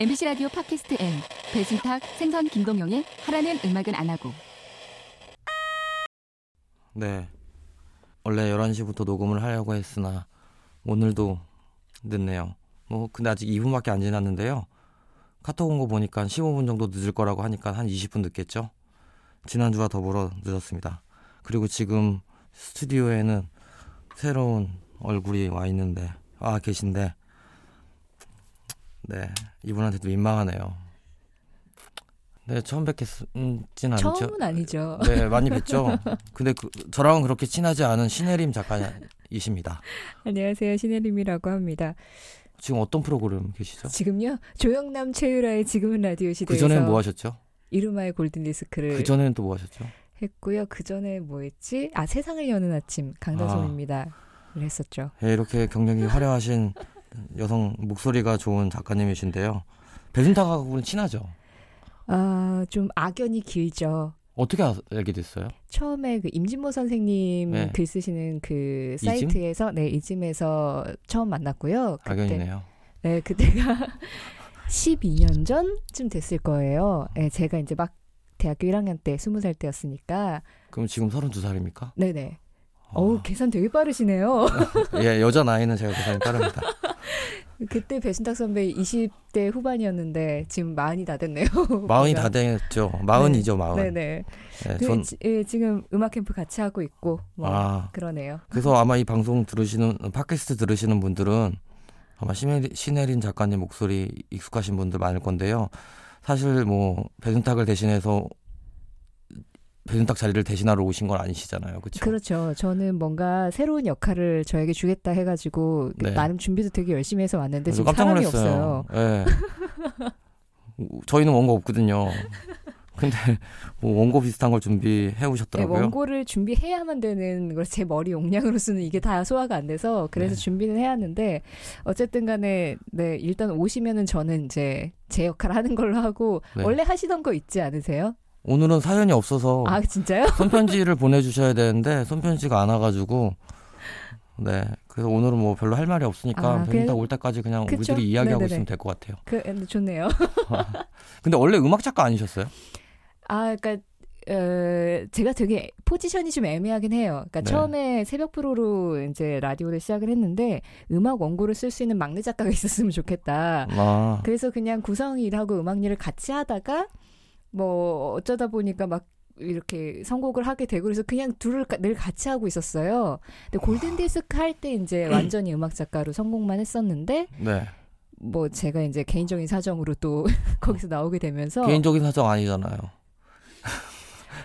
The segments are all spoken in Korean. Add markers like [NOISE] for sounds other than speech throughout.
MBC 라디오 팟캐스트 N 배순탁 생선 김동영의 하라는 음악은 안 하고 네. 원래 11시부터 녹음을 하려고 했으나 오늘도 늦네요. 뭐 근데 아직 2분밖에 안 지났는데요. 카톡 온 거 보니까 15분 정도 늦을 거라고 하니까 한 20분 늦겠죠? 지난주와 더불어 늦었습니다. 그리고 지금 스튜디오에는 새로운 얼굴이 와 있는데 아 계신데 네 이분한테도 민망하네요. 네 처음 뵙겠진 않죠. 처음은 아니죠. 네 많이 뵀죠. 근데 그, 저랑은 그렇게 친하지 않은 신혜림 작가이십니다. [LAUGHS] 안녕하세요. 신혜림이라고 합니다. 지금 어떤 프로그램 계시죠? 지금요 조영남 최유라의 지금은 라디오 그 시대에서 전에 뭐 하셨죠? 이루마의 골든 디스크를 그 전에는 또 뭐 하셨죠? 했고요. 그 전에 뭐 했지? 아 세상을 여는 아침 강다솜입니다. 를 했었죠. 네, 이렇게 경력이 화려하신 여성 목소리가 좋은 작가님이신데요. 배순탁하고는 친하죠? 아 좀 악연이 길죠. 어떻게 아- 알게 됐어요? 처음에 그 임진모 선생님 네. 글 쓰시는 그? 사이트에서 네 이즘에서 처음 만났고요. 그때 악연이네요. 네 그때가 [LAUGHS] 12년 전쯤 됐을 거예요. 네, 제가 이제 막 대학교 1학년 때 20살 때였으니까 그럼 지금 32살입니까? 네네. 어 우 계산 되게 빠르시네요. [LAUGHS] 예, 여자 나이는 제가 계산이 빠릅니다. 그때 배순탁 선배 20대 후반이었는데 지금 마흔이 다 됐네요. [LAUGHS] 마흔이. 다 됐죠. 마흔이죠, 마흔. 네네. 네, 그, 전, 지, 예, 지금 음악 캠프 같이 하고 있고 뭐 아, 그러네요. 그래서 아마 이 방송 들으시는, 팟캐스트 들으시는 분들은 아마 신혜린, 신혜린 작가님 목소리 익숙하신 분들 많을 건데요. 사실 뭐, 배순탁을 대신해서 배순탁 자리를 대신하러 오신 건 아니시잖아요. 그렇죠? 그렇죠. 저는 뭔가 새로운 역할을 저에게 주겠다 해가지고 네. 나름 준비도 되게 열심히 해서 왔는데 지금 깜짝 사람이 놀랐어요. 없어요. 예. 저희는 원고 없거든요. 근데 뭐 원고 비슷한 걸 준비해 네, 오셨더라고요. 원고를 준비해야만 되는 걸 제 머리 용량으로서는 이게 다 소화가 안 돼서 그래서 네. 준비는 해야 하는데 어쨌든 간에 네 일단 오시면은 저는 이제 제 역할 하는 걸로 하고 네. 원래 하시던 거 있지 않으세요? 오늘은 사연이 없어서 아 진짜요? [LAUGHS] 손편지를 보내주셔야 되는데 손편지가 안 와가지고 네 그래서 오늘은 뭐 별로 할 말이 없으니까 아, 그래- 올 때까지 그냥 그쵸? 우리들이 이야기하고 네네네. 있으면 될 것 같아요. 그 네, 좋네요. [LAUGHS] 근데 원래 음악 작가 아니셨어요? 아, 그러니까 어, 제가 되게 포지션이 좀 애매하긴 해요. 그러니까 네. 처음에 새벽 프로로 이제 라디오를 시작을 했는데 음악 원고를 쓸 수 있는 막내 작가가 [LAUGHS] 있었으면 좋겠다. 아 그래서 그냥 구성 일하고 음악 일을 같이 하다가 뭐 어쩌다 보니까 막 이렇게 선곡을 하게 되고 그래서 그냥 둘을 가- 늘 같이 하고 있었어요. 근데 골든 디스크 할 때 이제 완전히 음악 작가로 선곡만 했었는데 네 뭐 제가 이제 개인적인 사정으로 또 [LAUGHS] 거기서 나오게 되면서 개인적인 사정 아니잖아요.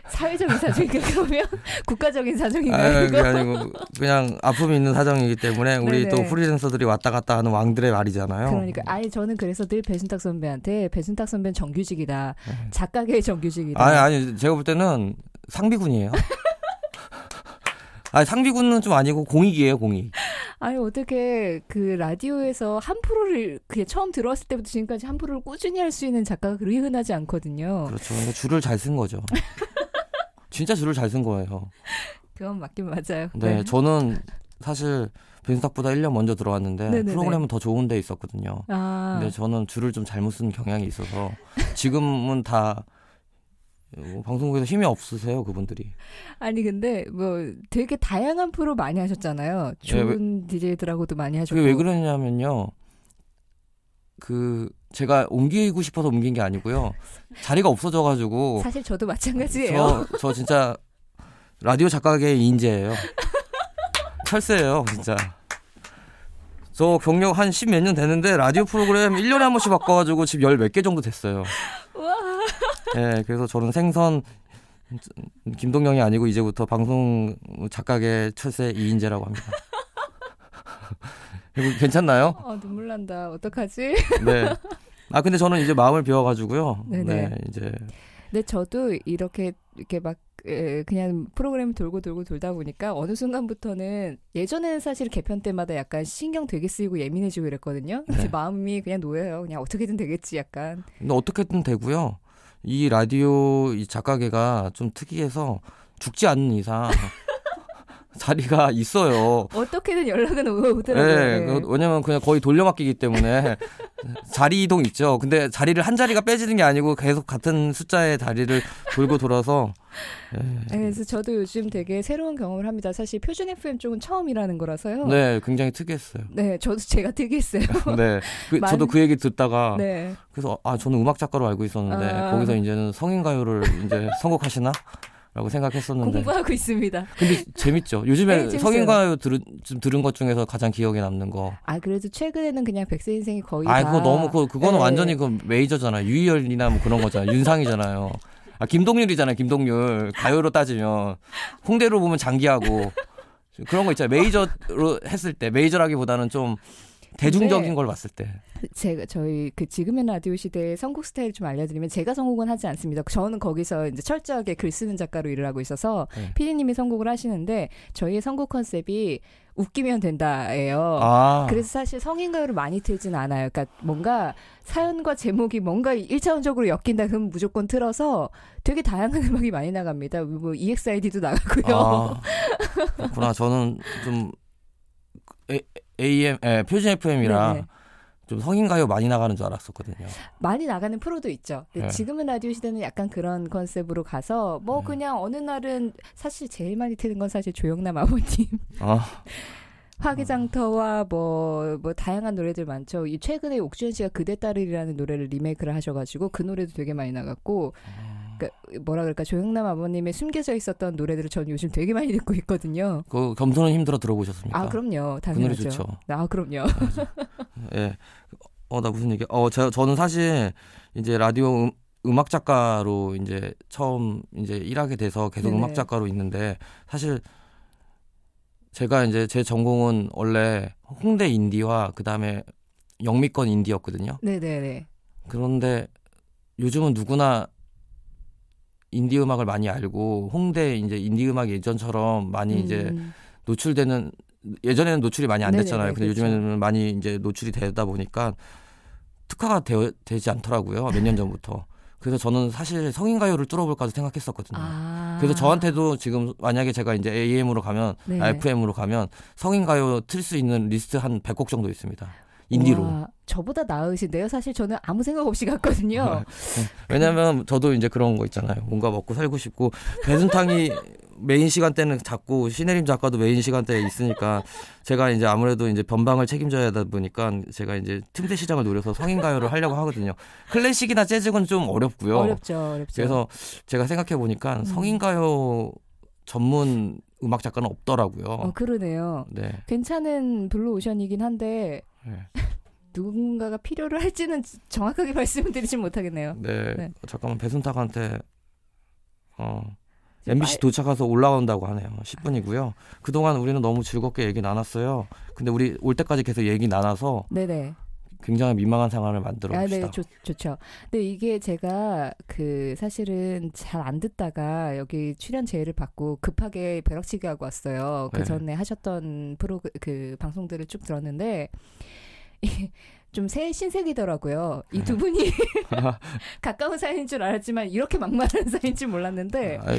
사회적인 사정인가 [LAUGHS] 그러면 국가적인 사정인가요? 아, 이거? 그게 아니고 그냥 아픔이 있는 사정이기 때문에 우리 또 네네. 프리랜서들이 왔다 갔다 하는 왕들의 말이잖아요. 그러니까 아예 저는 그래서 늘 배순탁 선배한테 배순탁 선배는 정규직이다. 네. 작가계의 정규직이다. 아니 아니 제가 볼 때는 상비군이에요. [LAUGHS] 아니 상비군은 좀 아니고 공익이에요 공익. 아니 어떻게 그 라디오에서 한 프로를 그냥 처음 들어왔을 때부터 지금까지 한 프로를 꾸준히 할 수 있는 작가가 그리 흔하지 않거든요. 그렇죠. 그러니까 줄을 잘 쓴 거죠. [LAUGHS] 진짜 줄을 잘 쓴 거예요. 그건 맞긴 맞아요. 네, 저는 사실 변수탁보다 1년 먼저 들어왔는데 네네네. 프로그램은 더 좋은 데 있었거든요. 아, 근데 저는 줄을 좀 잘못 쓴 경향이 있어서 지금은 다 어, 방송국에서 힘이 없으세요 그분들이. 아니 근데 뭐 되게 다양한 프로 많이 하셨잖아요. 좋은 DJ들하고도 많이 하셨고. 네, 그게 왜 그러냐면요. 그 제가 옮기고 싶어서 옮긴 게 아니고요. 자리가 없어져가지고 사실 저도 마찬가지예요. 저, 저 진짜 라디오 작가계의 인재예요. 철새예요, 진짜. 저 경력 한 십 몇년 됐는데 라디오 프로그램 1년에 한 번씩 바꿔가지고 지금 열 몇 개 정도 됐어요. 예, 그래서 저는 생선 김동영이 아니고 이제부터 방송 작가계 철새 이인재라고 합니다. 괜찮나요? 아 눈물 난다. 어떡하지? 네. 아 근데 저는 이제 마음을 비워가지고요. 네네. 네, 이제 근데 저도 이렇게 이렇게 막 에, 그냥 프로그램 돌고 돌고 돌다 보니까 어느 순간부터는 예전에는 사실 개편 때마다 약간 신경 되게 쓰이고 예민해지고 이랬거든요. 네. 마음이 그냥 놓여요. 그냥 어떻게든 되겠지 약간. 근데 어떻게든 되고요. 이 라디오 이 작가계가 좀 특이해서 죽지 않는 이상 [LAUGHS] 자리가 있어요. 어떻게든 연락은 오- 오더라고요. 네, 네. 그- 왜냐면 그냥 거의 돌려막기기 때문에 [LAUGHS] 자리 이동 있죠. 근데 자리를 한 자리가 빼지는 게 아니고 계속 같은 숫자의 자리를 돌고 돌아서 예. 네, 그래서 저도 요즘 되게 새로운 경험을 합니다. 사실 표준 FM 쪽은 처음이라는 거라서요. 네, 굉장히 특이했어요. 네, 저도 제가 특이했어요. [LAUGHS] 네, 그, 많- 저도 그 얘기 듣다가 네. 그래서 아 저는 음악 작가로 알고 있었는데 아. 거기서 이제는 성인 가요를 이제 선곡하시나? 라고 생각했었는데 공부하고 있습니다. 근데 재밌죠. 요즘에 [LAUGHS] 네, 재밌어요. 성인 가요 들은 좀 들은 것 중에서 가장 기억에 남는 거. 아 그래도 최근에는 그냥 백세 인생이 거의 아다 그거 너무 그 그거는 네. 완전히 그 메이저잖아요. 유희열이나 뭐 그런 거잖아요. 윤상이잖아요. 아 김동률이잖아요. 김동률 가요로 따지면 홍대로 보면 장기하고 그런 거 있잖아요. 메이저로 했을 때 메이저라기보다는 좀 대중적인 네. 걸 봤을 때. 제가 저희 그 지금은 라디오 시대의 선곡 스타일 좀 알려드리면 제가 선곡은 하지 않습니다. 저는 거기서 이제 철저하게 글 쓰는 작가로 일을 하고 있어서 네. 피디님이 선곡을 하시는데 저희의 선곡 컨셉이 웃기면 된다예요. 아 그래서 사실 성인 가요를 많이 틀진 않아요. 그러니까 뭔가 사연과 제목이 뭔가 일차원적으로 엮인다 그러면 무조건 틀어서 되게 다양한 음악이 많이 나갑니다. 뭐 EXID도 나가고요. 아, 그렇구나. 저는 좀 AM, 예, 표준 FM이라 네네. 좀 성인 가요 많이 나가는 줄 알았었거든요. 많이 나가는 프로도 있죠. 근데 네. 지금은 라디오 시대는 약간 그런 컨셉으로 가서 뭐 네. 그냥 어느 날은 사실 제일 많이 트는 건 사실 조영남 아버님 아, [LAUGHS] 화기장터와 뭐, 뭐, 다양한 노래들 많죠. 이 최근에 옥주현 씨가 그대 딸이라는 노래를 리메이크를 하셔가지고 그 노래도 되게 많이 나갔고, 그러니까 뭐라 그럴까, 조영남 아버님의 숨겨져 있었던 노래들을 전 요즘 되게 많이 듣고 있거든요. 그 겸손은 힘들어 들어보셨습니까? 아, 그럼요. 당연하죠. 아, 그럼요. [LAUGHS] 예. 어, 나 무슨 얘기? 어, 저, 저는 사실 이제 라디오 음, 음악 작가로 이제 처음 이제 일하게 돼서 계속 네네. 음악 작가로 있는데 사실 제가 이제 제 전공은 원래 홍대 인디와 그다음에 영미권 인디였거든요. 네네네. 그런데 요즘은 누구나 인디 음악을 많이 알고 홍대 이제 인디 음악 예전처럼 많이 이제 음, 노출되는 예전에는 노출이 많이 안 됐잖아요. 근데 그렇죠. 요즘에는 많이 이제 노출이 되다 보니까 특화가 되, 되지 않더라고요. 몇 년 전부터. 그래서 저는 사실 성인 가요를 뚫어볼까 생각했었거든요. 아. 그래서 저한테도 지금 만약에 제가 이제 AM으로 가면 네. 아, FM으로 가면 성인 가요 틀 수 있는 리스트 한 100곡 정도 있습니다. 인디로. 와, 저보다 나으신데요. 사실 저는 아무 생각 없이 갔거든요. [LAUGHS] 왜냐면 저도 이제 그런 거 있잖아요. 뭔가 먹고 살고 싶고 배순탁이 메인 시간대는 잡고 신혜림 작가도 메인 시간대에 있으니까 제가 이제 아무래도 이제 변방을 책임져야 하다 보니까 제가 이제 틈새 시장을 노려서 성인 가요를 하려고 하거든요. 클래식이나 재즈는 좀 어렵고요. 어렵죠, 어렵죠. 그래서 제가 생각해 보니까 음. 성인 가요 전문 음악 작가는 없더라고요. 어, 그러네요. 네. 괜찮은 블루 오션이긴 한데 네. [LAUGHS] 누군가가 필요로 할지는 정확하게 [LAUGHS] 말씀을 드리진 못하겠네요. 네. 네. 잠깐만 배순탁한테 어 MBC 말- 도착해서 올라온다고 하네요. 10분이고요. 그동안 우리는 너무 즐겁게 얘기 나눴어요. 근데 우리 올 때까지 계속 얘기 나눠서 네네. 굉장히 민망한 상황을 만들어 아, 봅시다. 네, 좋, 좋죠. 근데 이게 제가 그 사실은 잘 안 듣다가 여기 출연 제의를 받고 급하게 벼락치기 하고 왔어요. 그 네. 전에 하셨던 프로 그 방송들을 쭉 들었는데 [LAUGHS] 좀새 신세계더라고요. 이 두 분이 [LAUGHS] [LAUGHS] 가까운 사이인 줄 알았지만 이렇게 막말하는 사이인 줄 몰랐는데. 아,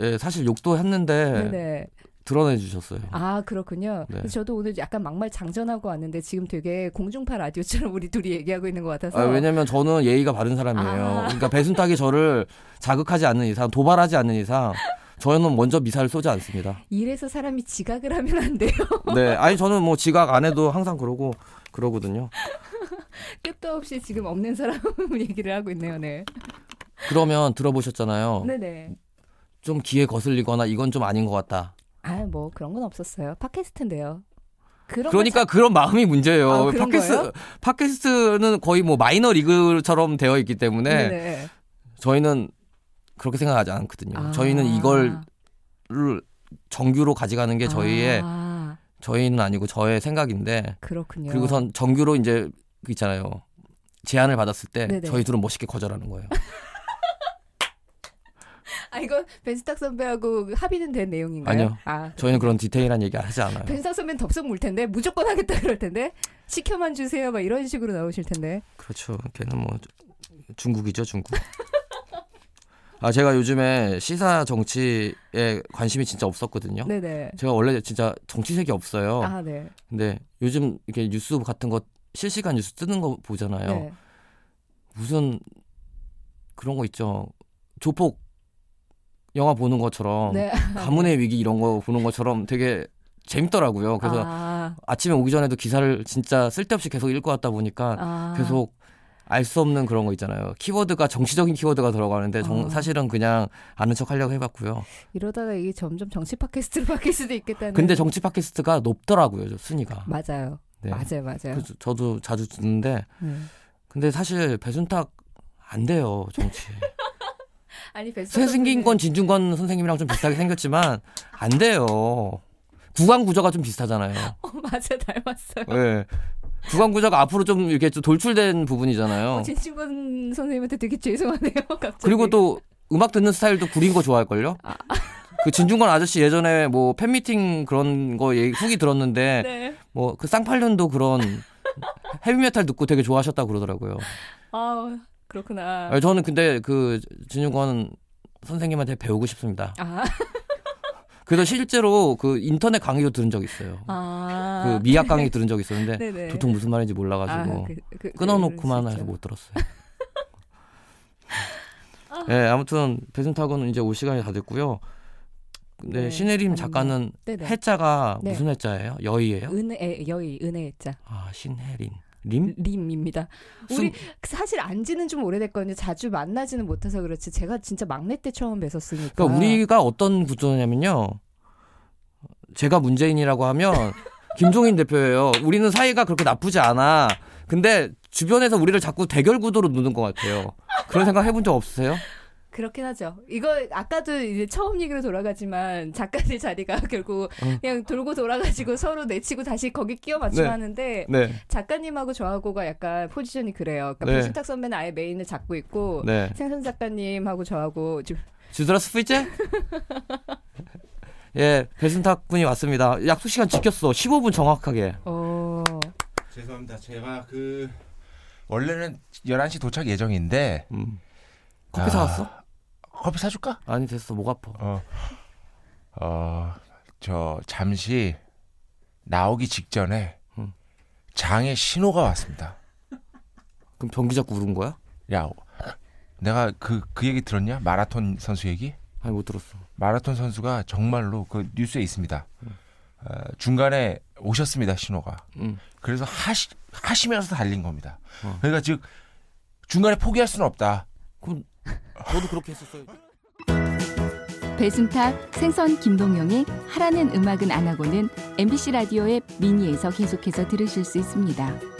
예, 사실 욕도 했는데 네네. 드러내 주셨어요. 아 그렇군요. 네. 저도 오늘 약간 막말 장전하고 왔는데 지금 되게 공중파 라디오처럼 우리 둘이 얘기하고 있는 것 같아서. 아, 왜냐면 저는 예의가 바른 사람이에요. 아. 그러니까 배순탁이 저를 자극하지 않는 이상, 도발하지 않는 이상 저는 먼저 미사를 쏘지 않습니다. 이래서 사람이 지각을 하면 안 돼요. 네, 아니 저는 뭐 지각 안 해도 항상 그러고 그러거든요. [LAUGHS] 끝도 없이 지금 없는 사람 [LAUGHS] 얘기를 하고 있네요. 네. 그러면 들어보셨잖아요. 네네. 좀 귀에 거슬리거나 이건 좀 아닌 것 같다. 아 뭐 그런 건 없었어요. 팟캐스트인데요. 그러니까 그런 마음이 문제예요. 아, 그런 팟캐스트 거예요? 팟캐스트는 거의 뭐 마이너 리그처럼 되어 있기 때문에 네네. 저희는 그렇게 생각하지 않거든요. 아. 저희는 이걸 정규로 가져가는 게 저희의 아, 저희는 아니고 저의 생각인데 그렇군요. 그리고선 정규로 이제 그 있잖아요. 제안을 받았을 때 네네. 저희 둘은 멋있게 거절하는 거예요. [LAUGHS] 아 이거 벤스탁 선배하고 합의는 된 내용인가요? 아니요. 아 저희는 그런 디테일한 얘기 하지 않아요. 벤스탁 선배는 덥석 물 텐데 무조건 하겠다 그럴 텐데 시켜만 주세요 막 이런 식으로 나오실 텐데. 그렇죠. 걔는 뭐 중국이죠, 중국. 아 제가 요즘에 시사 정치에 관심이 진짜 없었거든요. 네네. 제가 원래 진짜 정치색이 없어요. 아 네. 근데 요즘 이렇게 뉴스 같은 거 실시간 뉴스 뜨는 거 보잖아요. 네. 무슨 그런 거 있죠. 조폭 영화 보는 것처럼 네. [LAUGHS] 가문의 위기 이런 거 보는 것처럼 되게 재밌더라고요. 그래서 아, 아침에 오기 전에도 기사를 진짜 쓸데없이 계속 읽고 왔다 보니까 아. 계속 알 수 없는 그런 거 있잖아요. 키워드가 정치적인 키워드가 들어가는데 정- 어. 사실은 그냥 아는 척 하려고 해봤고요. 이러다가 이게 점점 정치 팟캐스트로 [LAUGHS] 바뀔 수도 있겠다는. 근데 정치 팟캐스트가 높더라고요, 저 순위가. 맞아요. 네. 맞아요, 맞아요. 그래서 저도 자주 듣는데 네. 근데 사실 배순탁 안 돼요, 정치. [LAUGHS] 아니 베스트 새승긴권 진중권 선생님이랑 좀 비슷하게 생겼지만 안 돼요. 구강 구조가 좀 비슷하잖아요. [LAUGHS] 어, 맞아 닮았어요. 예. 구강 구조가 앞으로 좀 이렇게 좀 돌출된 부분이잖아요. 어, 진친권 선생님한테 되게 죄송하네요. [LAUGHS] 갑자기. 그리고 또 음악 듣는 스타일도 구린 거 좋아할걸요? 아. 그 진중권 아저씨 예전에 뭐 팬미팅 그런 거 얘기 후기 들었는데 네. 뭐그 쌍팔년도 그런 헤비메탈 듣고 되게 좋아하셨다고 그러더라고요. 아 그렇구나. 저는 근데 그 진중권 선생님한테 배우고 싶습니다. 아, 그래서 실제로 그 인터넷 강의도 들은 적 있어요. 아. 그 미학 강의 들은 적 있었는데 [LAUGHS] 네네. 도통 무슨 말인지 몰라가지고 아, 그, 그, 끊어놓고만 그럴 수 해서. 못 들었어요. [LAUGHS] 네, 아무튼 배순탁은 이제 올 시간이 다 됐고요. 근데 네, 신혜림 아닙니다. 작가는 네네. 해자가 네. 무슨 해자예요? 여의예요? 은혜 여의 은혜자 아 신혜림 림? 림입니다. 순- 우리 사실 안지는 좀 오래됐거든요. 자주 만나지는 못해서 그렇지. 제가 진짜 막내 때 처음 뵀었으니까. 그러니까 우리가 어떤 구조냐면요. 제가 문재인이라고 하면 [LAUGHS] 김종인 대표예요. 우리는 사이가 그렇게 나쁘지 않아. 근데 주변에서 우리를 자꾸 대결 구도로 두는 것 같아요. 그런 생각 해본 적 없으세요? 그렇긴 하죠. 이거 아까도 이제 처음 얘기로 돌아가지만 작가들 자리가 [LAUGHS] 결국 어. 그냥 돌고 돌아가지고 서로 내치고 다시 거기 끼워 맞춰 네. 하는데 네. 작가님하고 저하고가 약간 포지션이 그래요. 그러니까 네. 배순탁 선배는 아예 메인을 잡고 있고 네. 생선 작가님하고 저하고 좀 주드라스 프이제? [LAUGHS] 예, 배순탁 군이 왔습니다. 약속 시간 지켰어. 15분 정확하게. 어. 죄송합니다. 제가 그 원래는 11시 도착 예정인데 음. 커피 아. 사왔어? 커피 사줄까? 아니 됐어. 목 아파. 어. 어, 저 잠시 나오기 직전에 음. 장에 신호가 왔습니다. 그럼 변기 잡고 울은 거야? 야, 내가 그 그 얘기 들었냐? 마라톤 선수 얘기? 아니 못 들었어. 마라톤 선수가 정말로 그 뉴스에 있습니다. 어, 중간에 오셨습니다 신호가. 음. 그래서 하시 하시면서 달린 겁니다. 어. 그러니까 즉 중간에 포기할 수는 없다. 그럼 저도 그렇게 했었어요. 배순탁, 생선 김동영의 하라는 음악은 안 하고는 MBC 라디오 앱 미니에서 계속해서 들으실 수 있습니다.